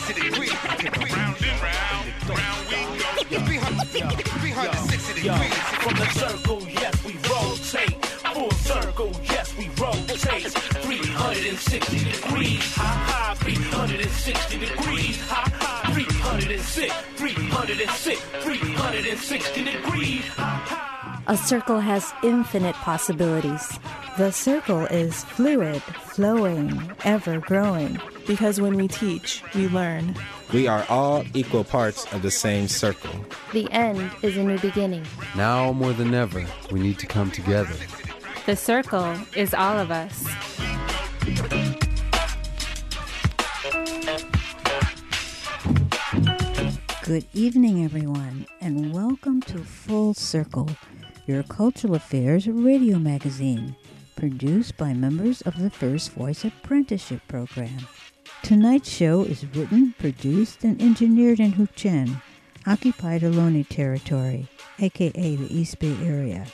360 degrees. Round and round, round we go. 360 degrees. From the circle, yes, we rotate. Full circle, yes, we rotate. 360 degrees, ha ha. 360 degrees, ha ha. 306, 306, 360 degrees, ha ha. A circle has infinite possibilities. The circle is fluid, flowing, ever growing. Because when we teach, we learn. We are all equal parts of the same circle. The end is a new beginning. Now more than ever, we need to come together. The circle is all of us. Good evening, everyone, and welcome to Full Circle, your cultural affairs radio magazine, produced by members of the First Voice Apprenticeship Program. Tonight's show is written, produced, and engineered in Huichin, occupied Ohlone territory, aka the East Bay area.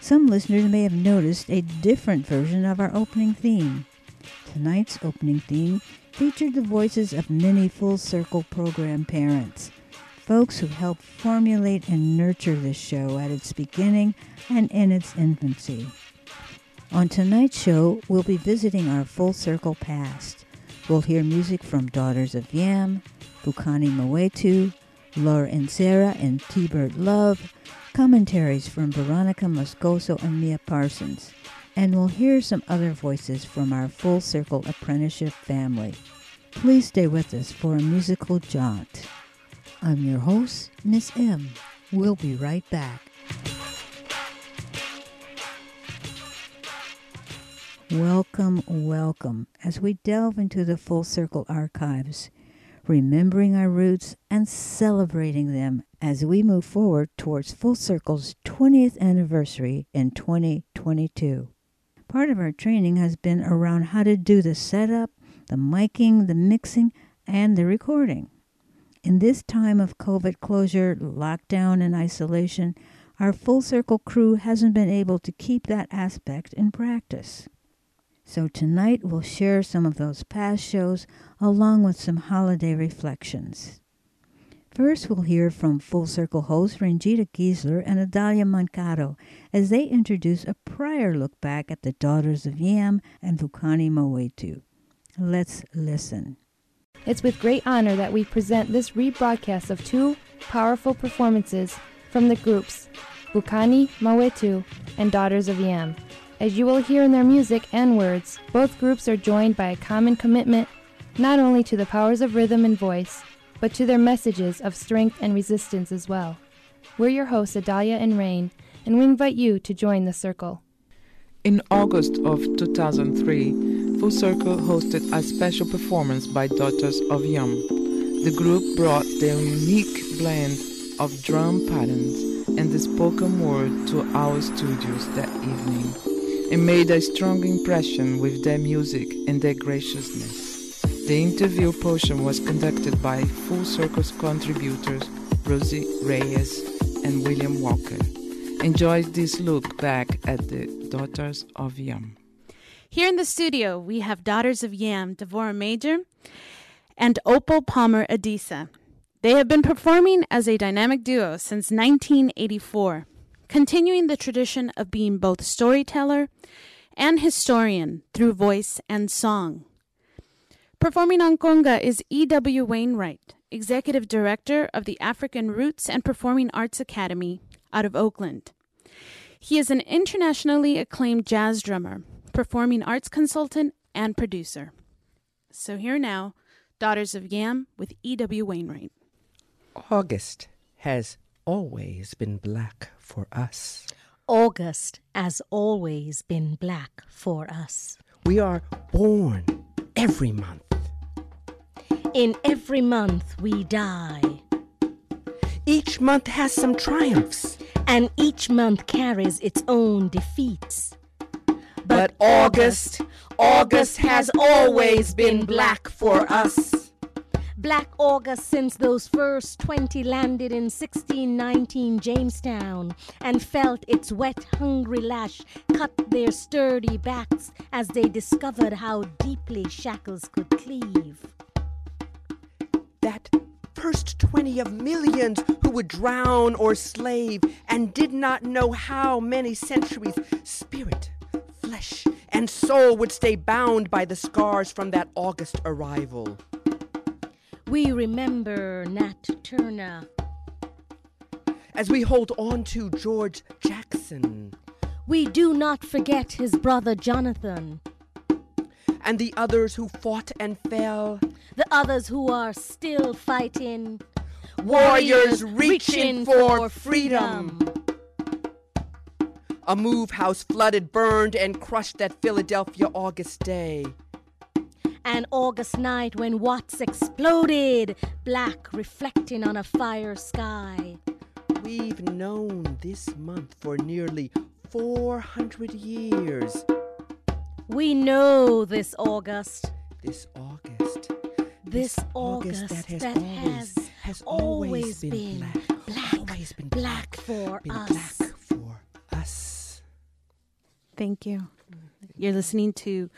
Some listeners may have noticed a different version of our opening theme. Tonight's opening theme featured the voices of many full circle program parents, folks who helped formulate and nurture this show at its beginning and in its infancy. On tonight's show, we'll be visiting our full circle past. We'll hear music from Daughters of Yam, Vukani Mawethu, Laura Inserra and T-Bird Love, commentaries from Veronica Moscoso and Mia Parsons, and we'll hear some other voices from our Full Circle Apprenticeship family. Please stay with us for a musical jaunt. I'm your host, Miss M. We'll be right back. Welcome, welcome, as we delve into the Full Circle archives, remembering our roots and celebrating them as we move forward towards Full Circle's 20th anniversary in 2022. Part of our training has been around how to do the setup, the miking, the mixing, and the recording. In this time of COVID closure, lockdown, and isolation, our Full Circle crew hasn't been able to keep that aspect in practice. So tonight we'll share some of those past shows along with some holiday reflections. First, we'll hear from Full Circle hosts Ranjita Giesler and Adalia Mancado as they introduce a prior look back at the Daughters of Yam and Vukani Mawethu. Let's listen. It's with great honor that we present this rebroadcast of two powerful performances from the groups Vukani Mawethu and Daughters of Yam. As you will hear in their music and words, both groups are joined by a common commitment not only to the powers of rhythm and voice, but to their messages of strength and resistance as well. We're your hosts, Adalia and Rain, and we invite you to join the circle. In August of 2003, Full Circle hosted a special performance by Daughters of Yam. The group brought their unique blend of drum patterns and the spoken word to our studios that evening and made a strong impression with their music and their graciousness. The interview portion was conducted by Full Circle's contributors Rosie Reyes and William Walker. Enjoy this look back at the Daughters of Yam. Here in the studio, we have Daughters of Yam, Devorah Major, and Opal Palmer Adisa. They have been performing as a dynamic duo since 1984, continuing the tradition of being both storyteller and historian through voice and song. Performing on conga is E.W. Wainwright, Executive Director of the African Roots and Performing Arts Academy out of Oakland. He is an internationally acclaimed jazz drummer, performing arts consultant, and producer. So here now, Daughters of Yam with E.W. Wainwright. August has always been black for us. August has always been black for us. We are born every month. In every month we die. Each month has some triumphs. And each month carries its own defeats. But August, August has always been black for us. Black August since those first 20 landed in 1619 Jamestown and felt its wet, hungry lash cut their sturdy backs as they discovered how deeply shackles could cleave. that first 20 of millions who would drown or slave and did not know how many centuries spirit, flesh, and soul would stay bound by the scars from that August arrival. We remember Nat Turner. As we hold on to George Jackson. We do not forget his brother Jonathan. And the others who fought and fell. The others who are still fighting. Warriors, reaching, for freedom. A move house flooded, burned, and crushed that Philadelphia August day. An August night when Watts exploded, black reflecting on a fire sky. We've known this month for nearly 400 years. We know this August. This August. This August, that has that always, has has always been, been black, black, always been black for been us. black for us. Thank you. You're listening to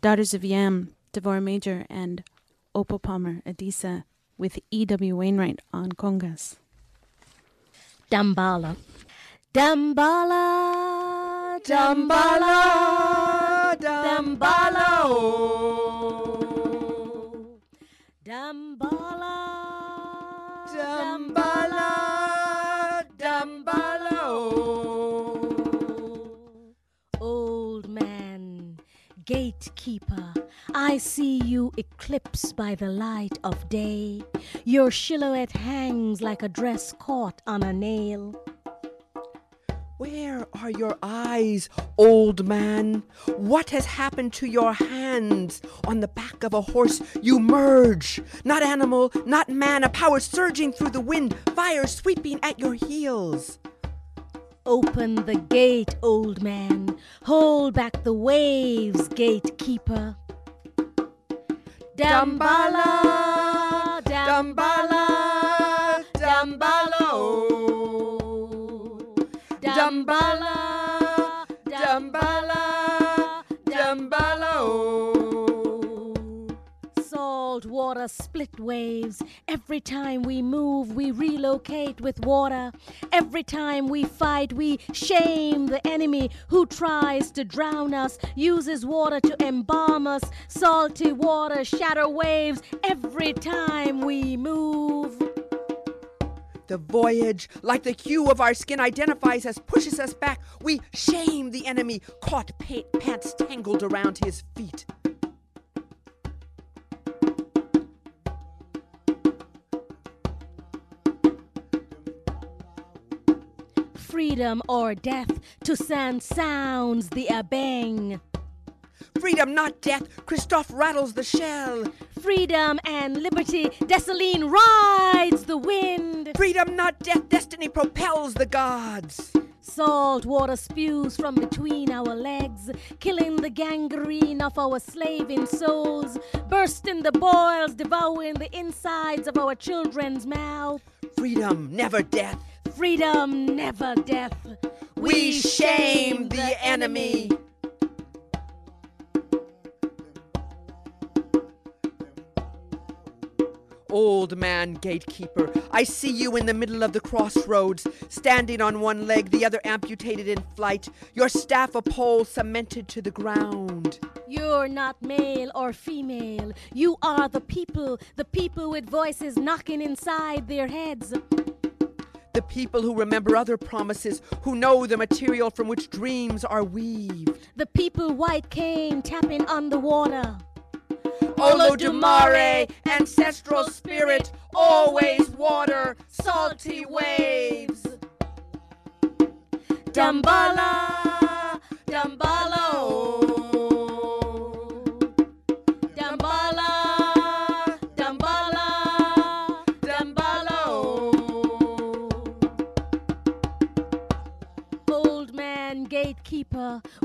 Daughters of Yam, Devorah Major, and Opal Palmer Adisa with E.W. Wainwright on congas. Dambala. Dambala. Dambala. Dambala. oh. Dambala. Dambala. Dambala. Oh. Old man, gatekeeper, I see you eclipsed by the light of day. Your silhouette hangs like a dress caught on a nail. Where are your eyes, old man? What has happened to your hands? On the back of a horse, you merge. Not animal, not man, a power surging through the wind, fire sweeping at your heels. Open the gate, old man. Hold back the waves, gatekeeper. Dambala, Dambala, Dambala, oh. Dambala, Dambala, Split waves. Every time we move, we relocate with water. Every time we fight, we shame the enemy who tries to drown us, uses water to embalm us. Salty water shatter waves every time we move. The voyage, like the hue of our skin, identifies us, pushes us back. We shame the enemy, caught pa- pants tangled around his feet. Freedom or death to sand sounds the abeng. Freedom, not death. Christophe rattles the shell. Freedom and liberty, Dessalines rides the wind. Freedom, not death. Destiny propels the gods. Salt water spews from between our legs, killing the gangrene of our slaving souls, bursting the boils, devouring the insides of our children's mouth. Freedom, never death. Freedom, never death. We shame the enemy. Old man gatekeeper, I see you in the middle of the crossroads, standing on one leg, the other amputated in flight, your staff a pole cemented to the ground. You're not male or female. You are the people, the people with voices knocking inside their heads. The people who remember other promises, who know the material from which dreams are weaved. The people white came tapping on the water. Olo Olodumare, ancestral spirit, always water, salty waves. Dambala,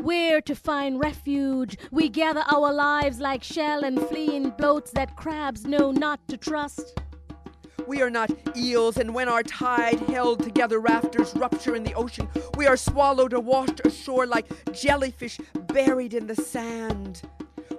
where to find refuge? We gather our lives like shell and fleeing boats that crabs know not to trust. We are not eels, and when our tide held together rafters rupture in the ocean, we are swallowed or washed ashore like jellyfish buried in the sand.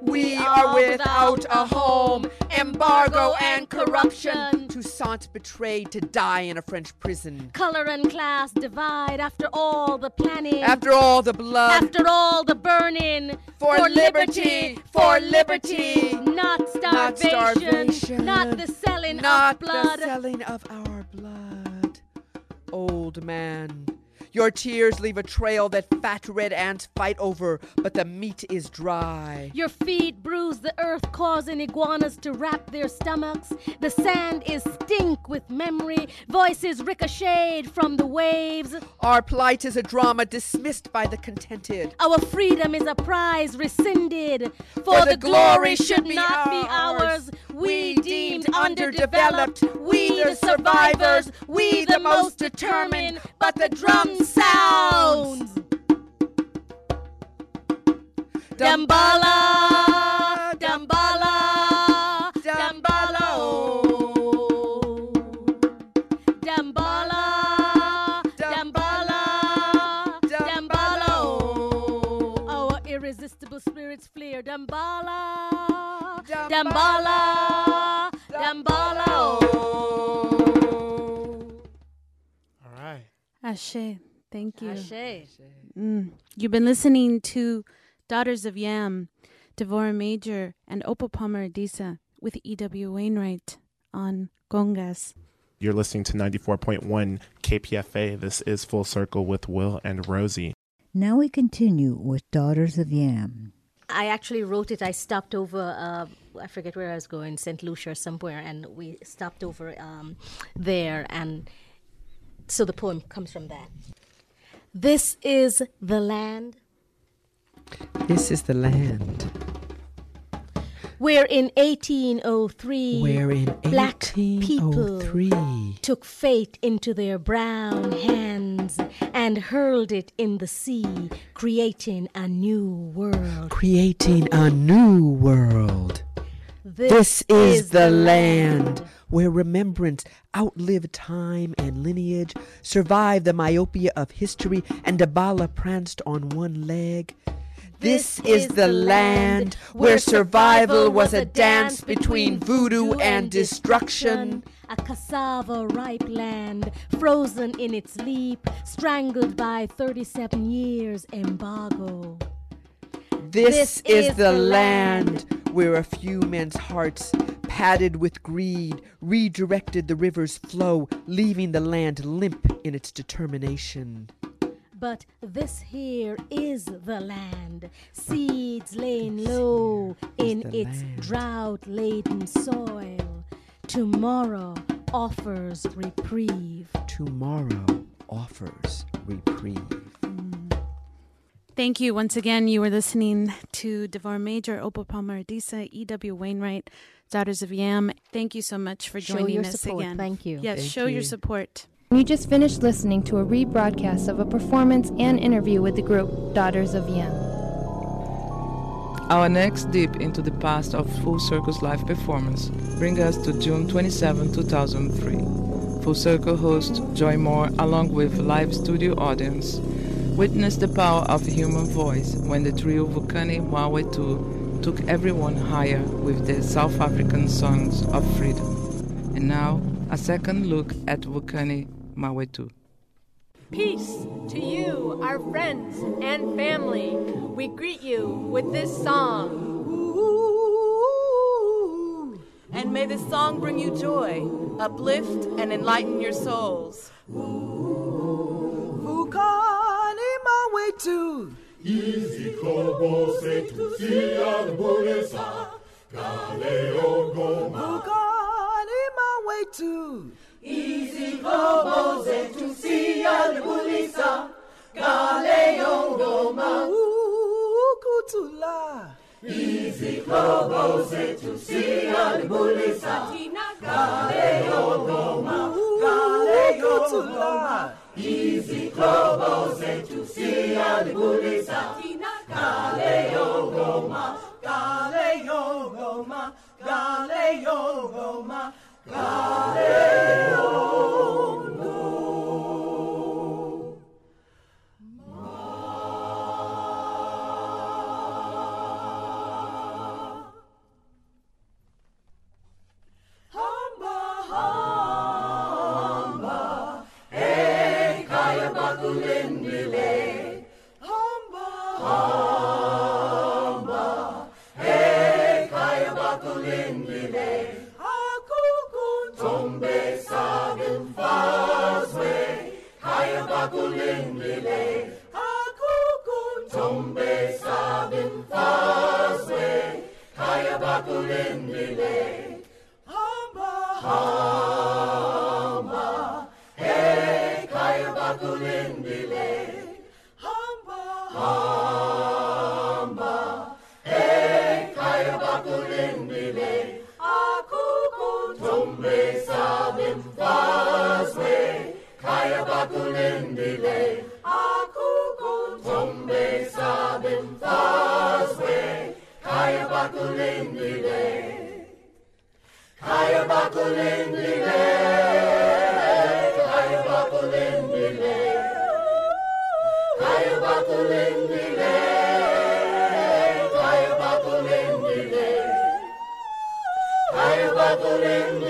We are without a home, embargo and corruption. Toussaint betrayed to die in a French prison. Color and class divide after all the planning. After all the blood. After all the burning. For liberty, for liberty. Not Not starvation. starvation. Not the selling Not of blood. the selling of our blood. Old man, your tears leave a trail that fat red ants fight over, but the meat is dry. Your feet bruise the earth, causing iguanas to wrap their stomachs. The sand is stink with memory. Voices ricochet from the waves. Our plight is a drama dismissed by the contented. Our freedom is a prize rescinded. For, the, glory should not be ours. We deemed underdeveloped. We the survivors. We the most determined. But the drum sounds. Dambala, Dambala, Dambala, oh. Dambala, Dambala, oh. Our irresistible spirits flare. Dambala, Dambala, Ashe. Thank you. Ashe. Mm. You've been listening to Daughters of Yam, Devorah Major, and Opal Palmer Adisa with E.W. Wainwright on congas. You're listening to 94.1 KPFA. This is Full Circle with Will and Rosie. Now we continue with Daughters of Yam. I actually wrote it. I stopped over. Uh, I forget where I was going, St. Lucia or somewhere, and we stopped over um, there, and so the poem comes from that. This is the land This is the land where in 1803 where in black oh people 1803 took fate into their brown hands and hurled it in the sea, creating a new world. creating a new world. This, is, the land where remembrance outlived time and lineage, survived the myopia of history, and Dambala pranced on one leg. This is the land where survival was a dance between voodoo and destruction. A cassava ripe land, frozen in its leap, strangled by 37 years embargo. This, is, the land where a few men's hearts, padded with greed, redirected the river's flow, leaving the land limp in its determination. But this here is the land, seeds laying low in its land. drought laden soil. Tomorrow offers reprieve. Tomorrow offers reprieve. Thank you once again. You were listening to Devorah Major, Opal Palmer Adisa, E.W. Wainwright, Daughters of Yam. Thank you so much for Show joining your us support. again. Thank you. Yes, Thank show your support. You just finished listening to a rebroadcast of a performance and interview with the group Daughters of Yam. Our next dip into the past of Full Circle's live performance bring us to June 27, 2003. Full Circle host Joy Moore, along with live studio audience, witnessed the power of human voice when the trio Vukani Mawethu took everyone higher with their South African songs of freedom. And now, a second look at Vukani Mawethu. Peace to you, our friends and family. We greet you with this song. And may this song bring you joy, uplift, and enlighten your souls. Vukani mawetu izihlobo zethu siyazibulisa ngaleyo ngoma Vukani mawetu izihlobo zethu siyazibulisa ngaleyo ngoma ukuthula izihlobo zethu siyazibulisa ngaleyo ngoma ngaleyo ngoma izihlobo zethu siyazibulisa ngaleyo ngoma bakulin bile, kayo bakulin.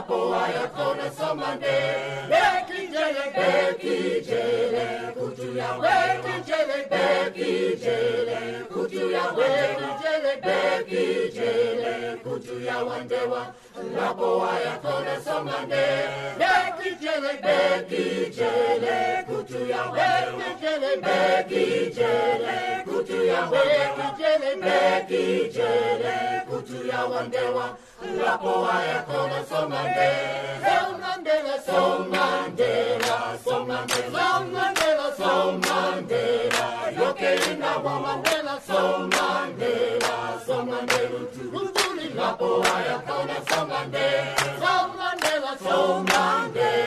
makoa yakona somande bekijele bekijele kutu ya bekijele bekijele kutu ya bekijele kutu ya wandewa. Makoa yakona somande bekijele kutu ya bekijele bekijele kutu ya bekijele wandewa lapo wayakona so Mandela. So Mandela so Mandela so yoke inawa Mandela somandela, somandela, so Mandela turuzuri lapo wayakona so somandela. so Mandela.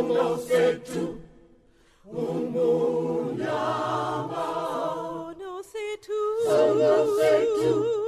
Mkono zetu umuyama, mkono zetu, se tu.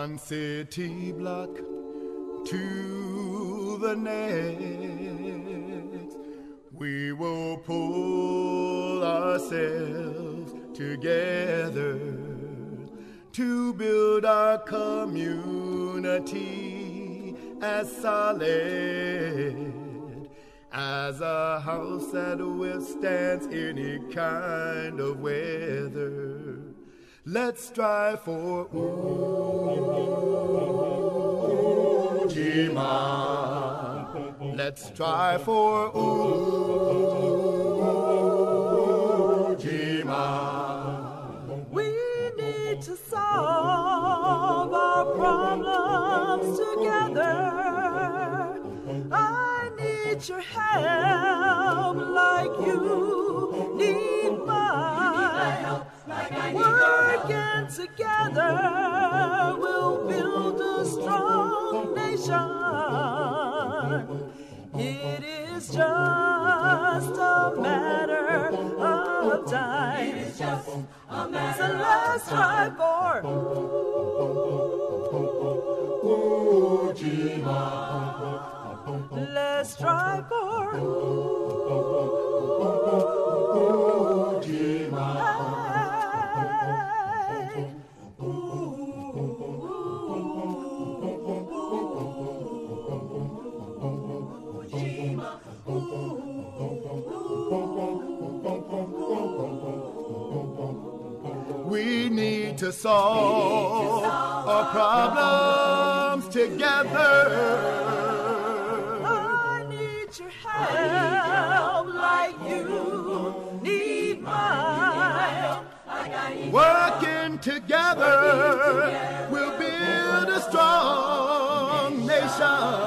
One city block to the next, we will pull ourselves together to build our community as solid as a house that withstands any kind of weather. Let's strive for Ujima. Let's strive for Ujima. Let's strive for together. I need your help like you need mine. Working together, we'll build a strong nation.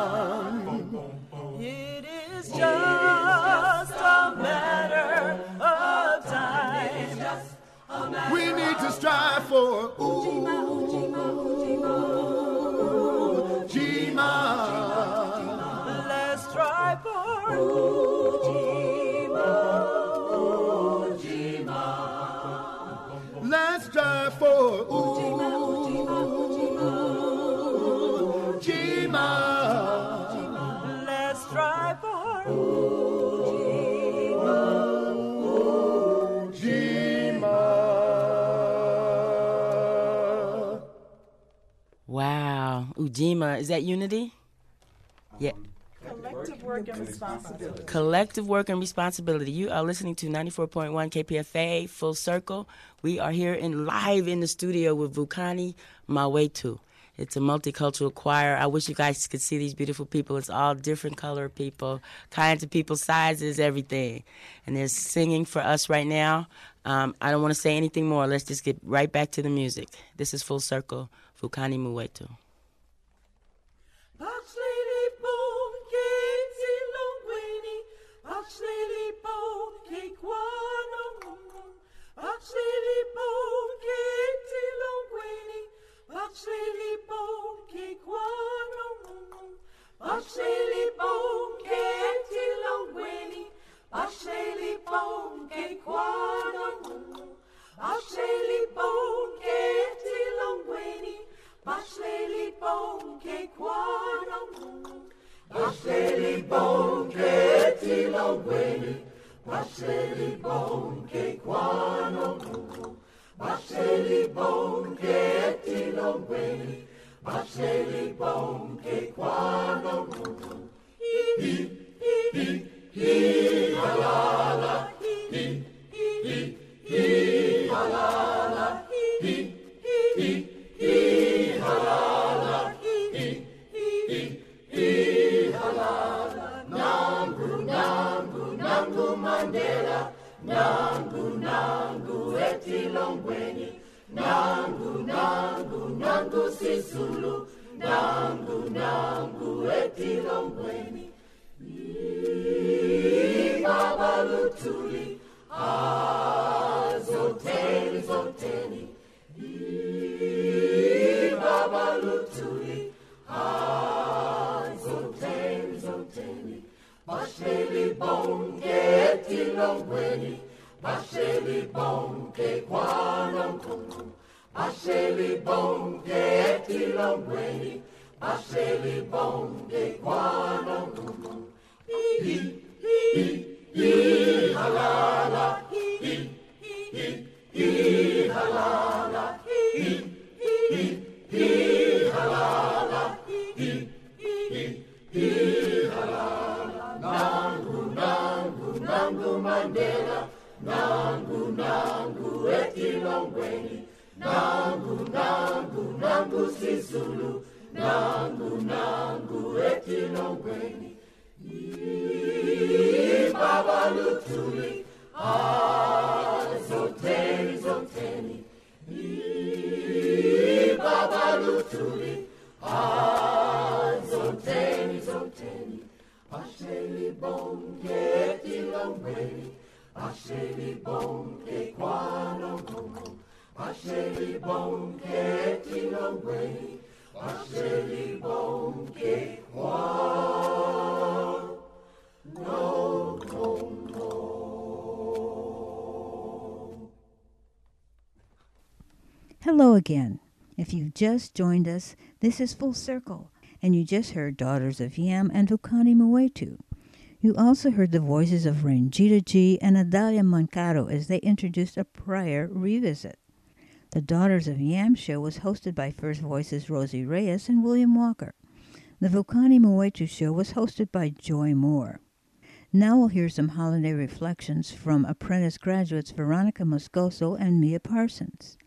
Ujima. Is that unity? Yeah. Collective work and responsibility. Collective work and responsibility. You are listening to 94.1 KPFA Full Circle. We are here in live in the studio with Vukani Mawethu. It's a multicultural choir. I wish you guys could see these beautiful people. It's all different color people, kinds of people, sizes, everything. And they're singing for us right now. Um, I don't want to say anything more. Let's just get right back to the music. This is Full Circle, Vukani Patrzę libonkie kłaną, patrzę libonkie tilongweni, patrzę libonkie kłaną, patrzę libonkie tilongweni, patrzę libonkie kłaną, patrzę libonkie tilongweni, patrzę libonkie kłaną. Bashleli bonke tilongweni, Bashleli bonke kwanamu. Hi, hi, hi, hi, halala, hi, hi, hi, hi, halala, hi, nangu nangu, nangu etilongweni. Baba Lutuli, ah, zoteni. Baba Lutuli, ah, zoteni. Bashleli bonke etilongweni, Bashleli bonke kwanamkungu. Bashleli bonke etilongweni, Bashleli bonke kwanamkungu. Hi, hi, hi, halala, nangu, nangu etilongweni. Baba Lutuli, ah, zoteni, zoteni. Baba Lutuli, ah, zoteni. Bashleli bonke etilongweni, Bashleli bonke kwanogogo, Bashleli bonke kwanogogo. Hello again. If you've just joined us, this is Full Circle, and you just heard Daughters of Yam and Vukani Mawethu. You also heard the voices of Ranjita G and Adalia Mancaro as they introduced a prior revisit. The Daughters of Yam show was hosted by First Voices Rosie Reyes and William Walker. The Vukani Mawethu show was hosted by Joy Moore. Now we'll hear some holiday reflections from apprentice graduates Veronica Moscoso and Mia Parsons.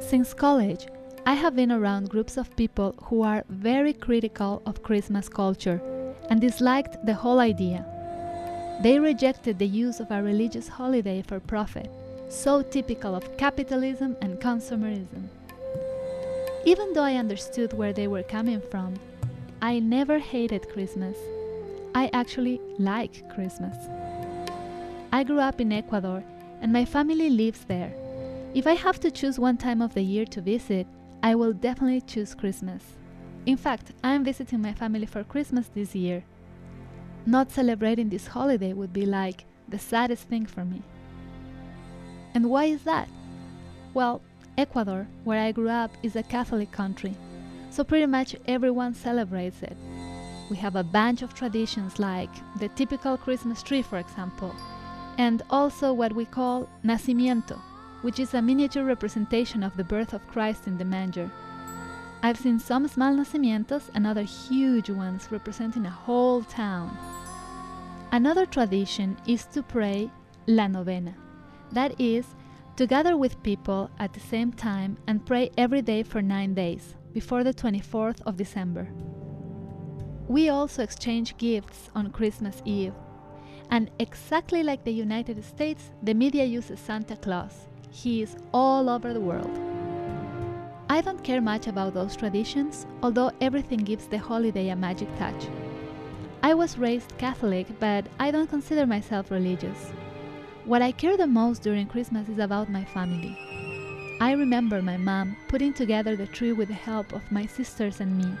Since college, I have been around groups of people who are very critical of Christmas culture and disliked the whole idea. They rejected the use of a religious holiday for profit, so typical of capitalism and consumerism. Even though I understood where they were coming from, I never hated Christmas. I actually like Christmas. I grew up in Ecuador and my family lives there. If I have to choose one time of the year to visit, I will definitely choose Christmas. In fact, I am visiting my family for Christmas this year. Not celebrating this holiday would be like the saddest thing for me. And why is that? Well, Ecuador, where I grew up, is a Catholic country, so pretty much everyone celebrates it. We have a bunch of traditions like the typical Christmas tree, for example, and also what we call nacimiento, which is a miniature representation of the birth of Christ in the manger. I've seen some small nacimientos and other huge ones representing a whole town. Another tradition is to pray la novena. That is, to gather with people at the same time and pray every day for nine days, before the 24th of December. We also exchange gifts on Christmas Eve. And exactly like the United States, the media uses Santa Claus. He is all over the world. I don't care much about those traditions, although everything gives the holiday a magic touch. I was raised Catholic, but I don't consider myself religious. What I care the most during Christmas is about my family. I remember my mom putting together the tree with the help of my sisters and me.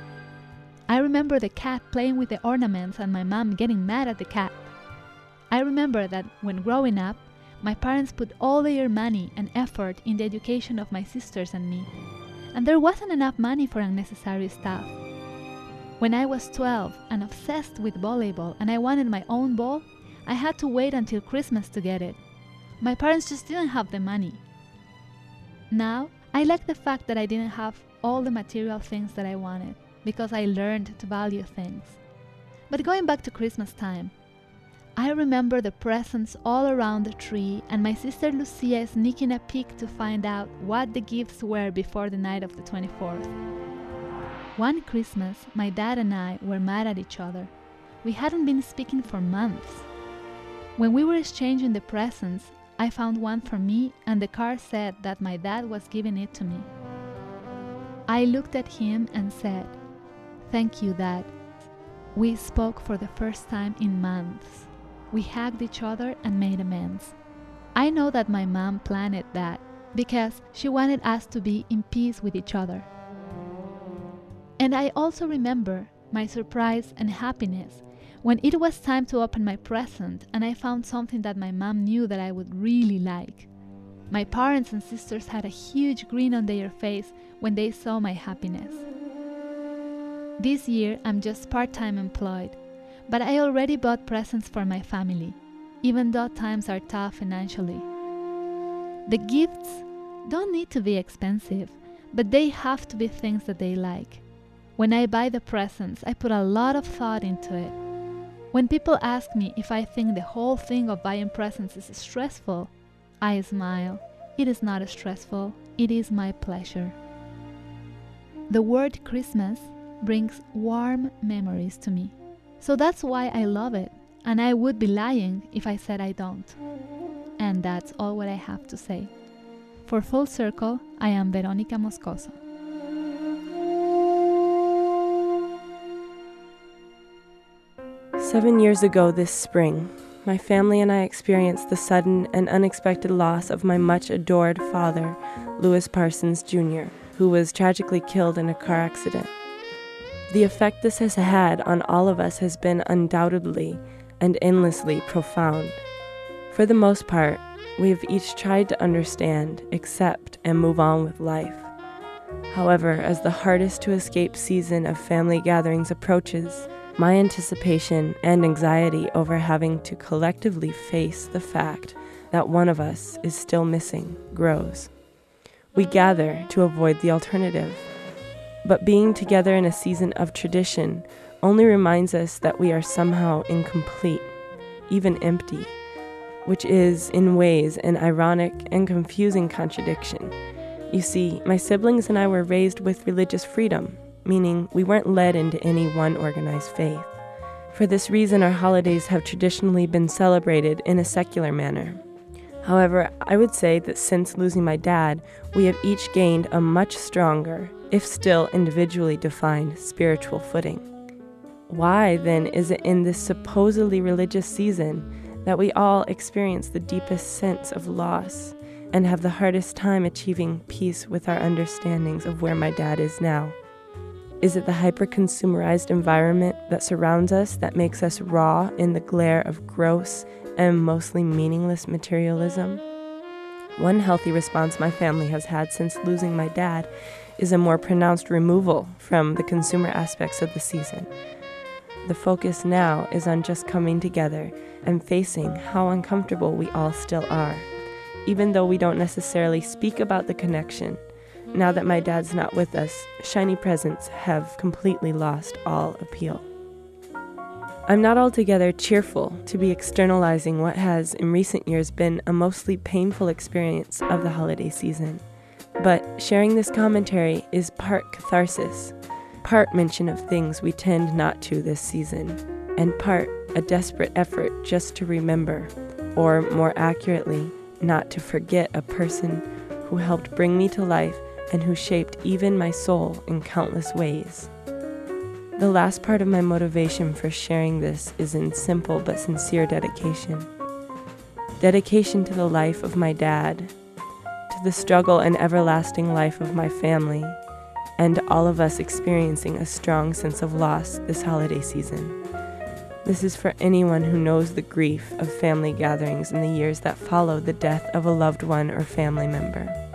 I remember the cat playing with the ornaments and my mom getting mad at the cat. I remember that when growing up, my parents put all their money and effort in the education of my sisters and me, and there wasn't enough money for unnecessary stuff. When I was 12 and obsessed with volleyball and I wanted my own ball, I had to wait until Christmas to get it. My parents just didn't have the money. Now, I like the fact that I didn't have all the material things that I wanted because I learned to value things. But going back to Christmas time, I remember the presents all around the tree and my sister Lucia sneaking a peek to find out what the gifts were before the night of the 24th. One Christmas, my dad and I were mad at each other. We hadn't been speaking for months. When we were exchanging the presents, I found one for me, and the card said that my dad was giving it to me. I looked at him and said, Thank you, Dad. We spoke for the first time in months. We hugged each other and made amends. I know that my mom planned that because she wanted us to be in peace with each other. And I also remember my surprise and happiness when it was time to open my present and I found something that my mom knew that I would really like. My parents and sisters had a huge grin on their face when they saw my happiness. This year I'm just part time employed, but I already bought presents for my family, even though times are tough financially. The gifts don't need to be expensive, but they have to be things that they like. When I buy the presents, I put a lot of thought into it. When people ask me if I think the whole thing of buying presents is stressful, I smile. It is not stressful, it is my pleasure. The word Christmas brings warm memories to me. So that's why I love it, and I would be lying if I said I don't. And that's all what I have to say. For Full Circle, I am Veronica Moscoso. Seven years ago this spring, my family and I experienced the sudden and unexpected loss of my much adored father, Louis Parsons Jr., who was tragically killed in a car accident. The effect this has had on all of us has been undoubtedly and endlessly profound. For the most part, we have each tried to understand, accept, and move on with life. However, as the hardest to escape season of family gatherings approaches, my anticipation and anxiety over having to collectively face the fact that one of us is still missing grows. We gather to avoid the alternative. But being together in a season of tradition only reminds us that we are somehow incomplete, even empty, which is, in ways, an ironic and confusing contradiction. You see, my siblings and I were raised with religious freedom, meaning we weren't led into any one organized faith. For this reason, our holidays have traditionally been celebrated in a secular manner. However, I would say that since losing my dad, we have each gained a much stronger, if still individually defined, spiritual footing. Why, then, is it in this supposedly religious season that we all experience the deepest sense of loss and have the hardest time achieving peace with our understandings of where my dad is now? Is it the hyper consumerized environment that surrounds us that makes us raw in the glare of gross and mostly meaningless materialism? One healthy response my family has had since losing my dad is a more pronounced removal from the consumer aspects of the season. The focus now is on just coming together and facing how uncomfortable we all still are, even though we don't necessarily speak about the connection now that my dad's not with us, shiny presents have completely lost all appeal. I'm not altogether cheerful to be externalizing what has, in recent years, been a mostly painful experience of the holiday season. But sharing this commentary is part catharsis, part mention of things we tend not to this season, and part a desperate effort just to remember, or more accurately, not to forget a person who helped bring me to life and who shaped even my soul in countless ways. The last part of my motivation for sharing this is in simple but sincere dedication. Dedication to the life of my dad, to the struggle and everlasting life of my family, and all of us experiencing a strong sense of loss this holiday season. This is for anyone who knows the grief of family gatherings in the years that follow the death of a loved one or family member.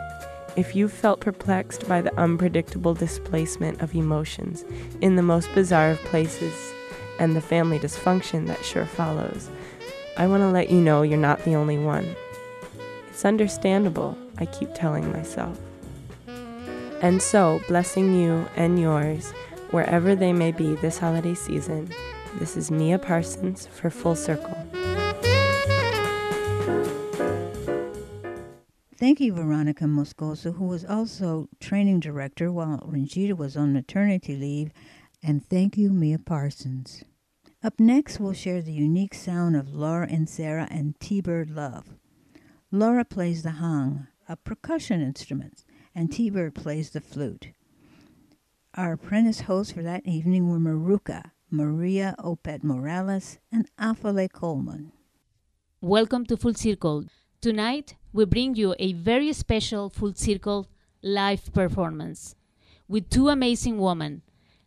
If you've felt perplexed by the unpredictable displacement of emotions in the most bizarre of places and the family dysfunction that sure follows, I want to let you know you're not the only one. It's understandable, I keep telling myself. And so, blessing you and yours, wherever they may be this holiday season, this is Mia Parsons for Full Circle. Thank you, Veronica Moscoso, who was also training director while Ranjita was on maternity leave. And thank you, Mia Parsons. Up next, we'll share the unique sound of Laura Inserra and T-Bird Love. Laura plays the hang, a percussion instrument, and T-Bird plays the flute. Our apprentice hosts for that evening were Maruka, Maria Opet Morales, and Afale Coleman. Welcome to Full Circle. Tonight, we bring you a very special Full Circle live performance with two amazing women,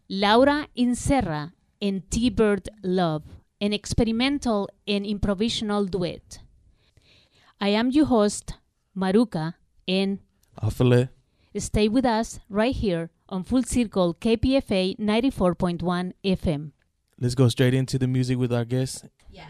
Laura Inserra and T-Bird Love, an experimental and improvisational duet. I am your host, Maruka, and Afale. Stay with us right here on Full Circle KPFA 94.1 FM. Let's go straight into the music with our guests. Yeah.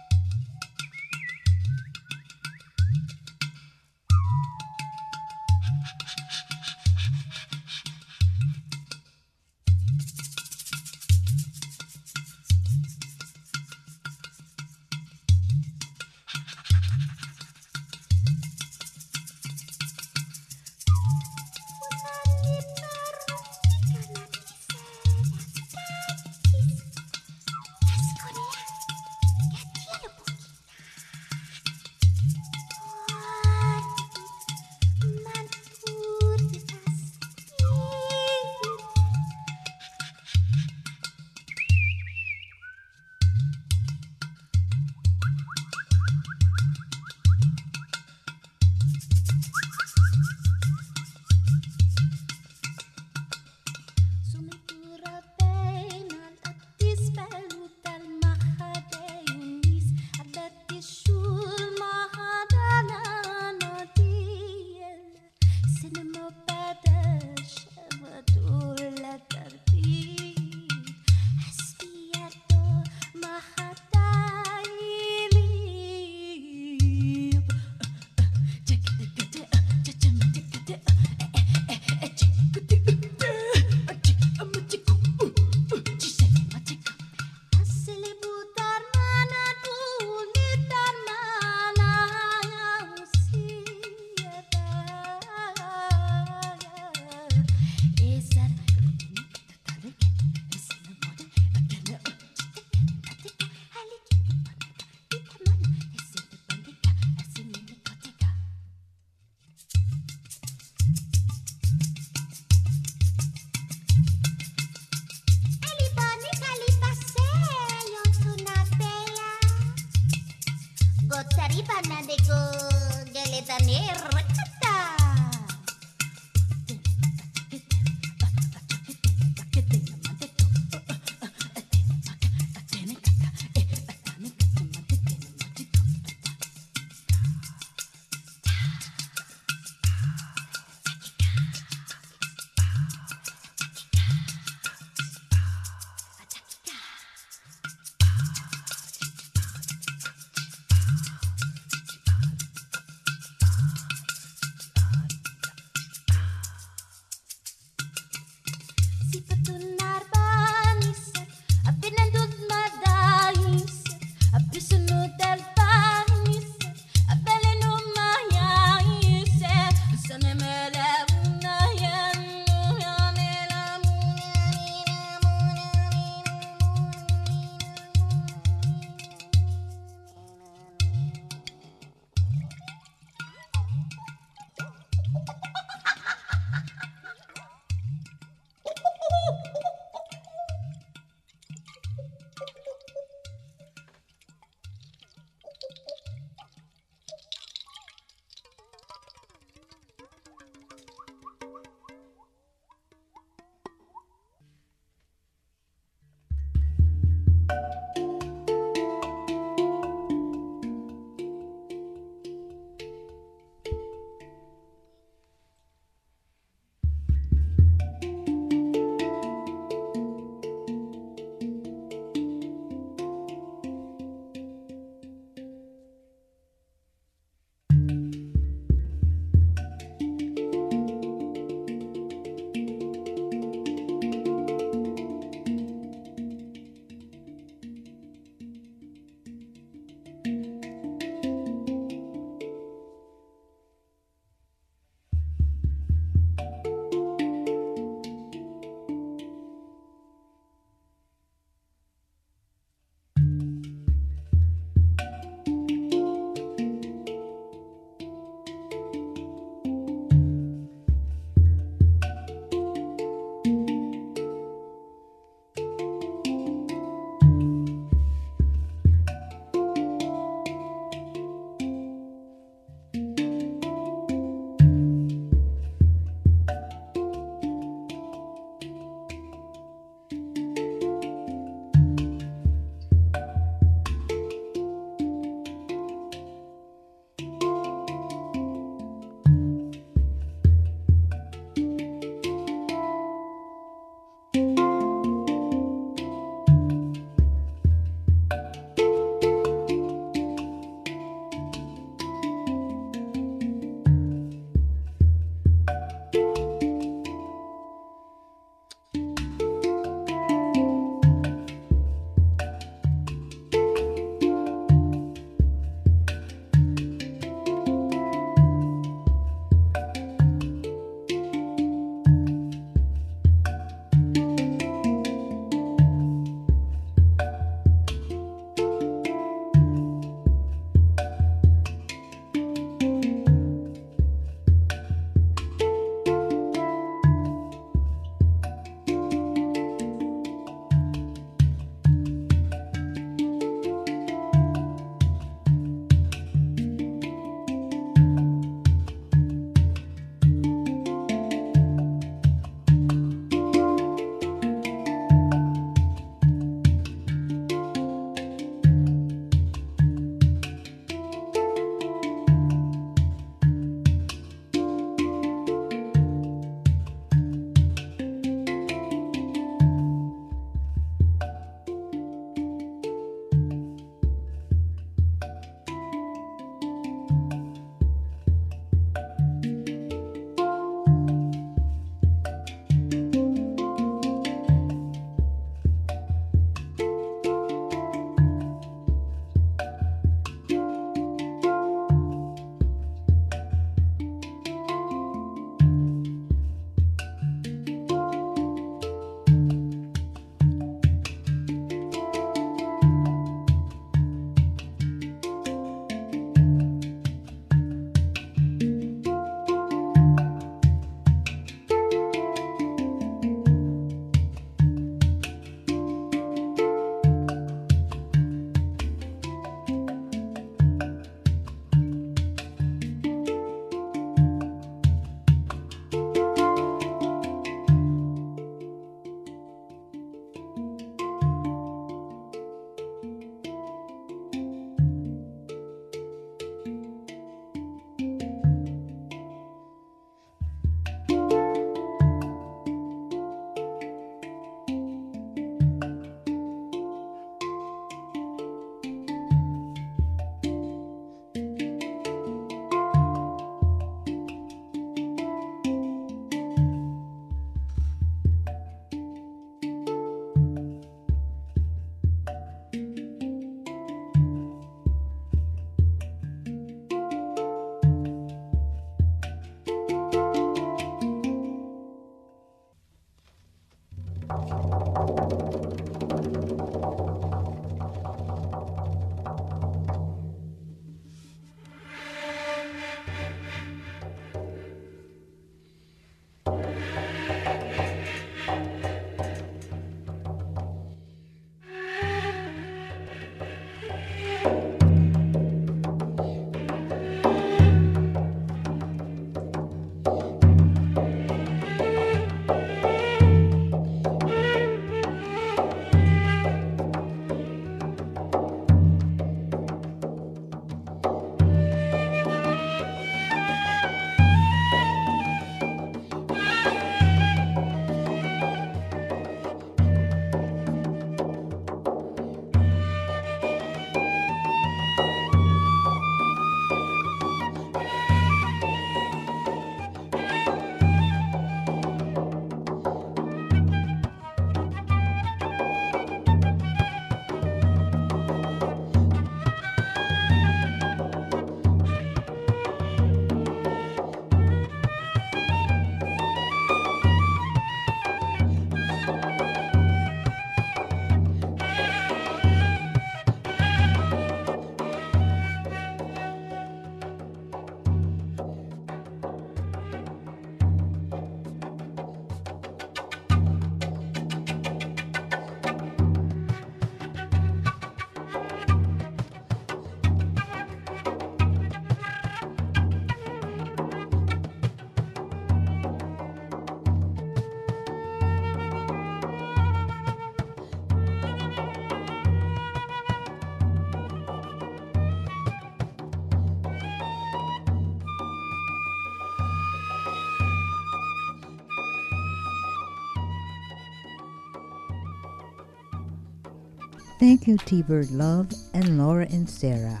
Thank you, T-Bird Love and Laura Inserra.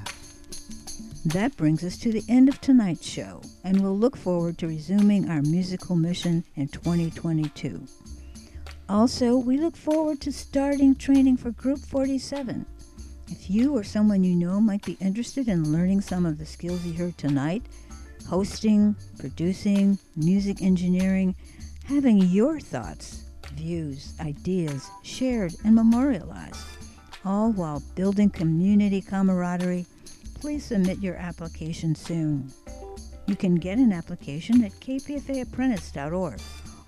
That brings us to the end of tonight's show, and we'll look forward to resuming our musical mission in 2022. Also, we look forward to starting training for Group 47. If you or someone you know might be interested in learning some of the skills you heard tonight, hosting, producing, music engineering, having your thoughts, views, ideas shared and memorialized, all while building community camaraderie, please submit your application soon. You can get an application at kpfaapprentice.org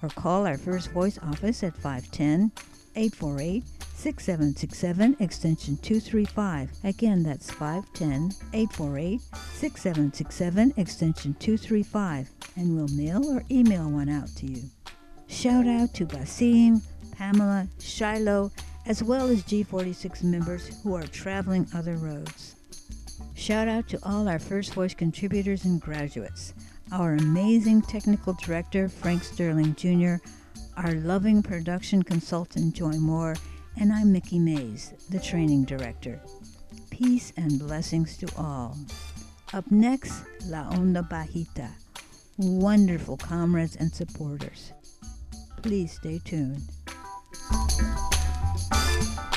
or call our First Voice office at 510 848 6767 extension 235. Again, that's 510 848 6767 extension 235, and we'll mail or email one out to you. Shout out to Basim, Pamela, Shiloh, as well as G46 members who are traveling other roads. Shout out to all our First Voice contributors and graduates, our amazing technical director, Frank Sterling Jr., our loving production consultant, Joy Moore, and I'm Mickey Mays, the training director. Peace and blessings to all. Up next, La Onda Bajita. Wonderful comrades and supporters. Please stay tuned. Bye.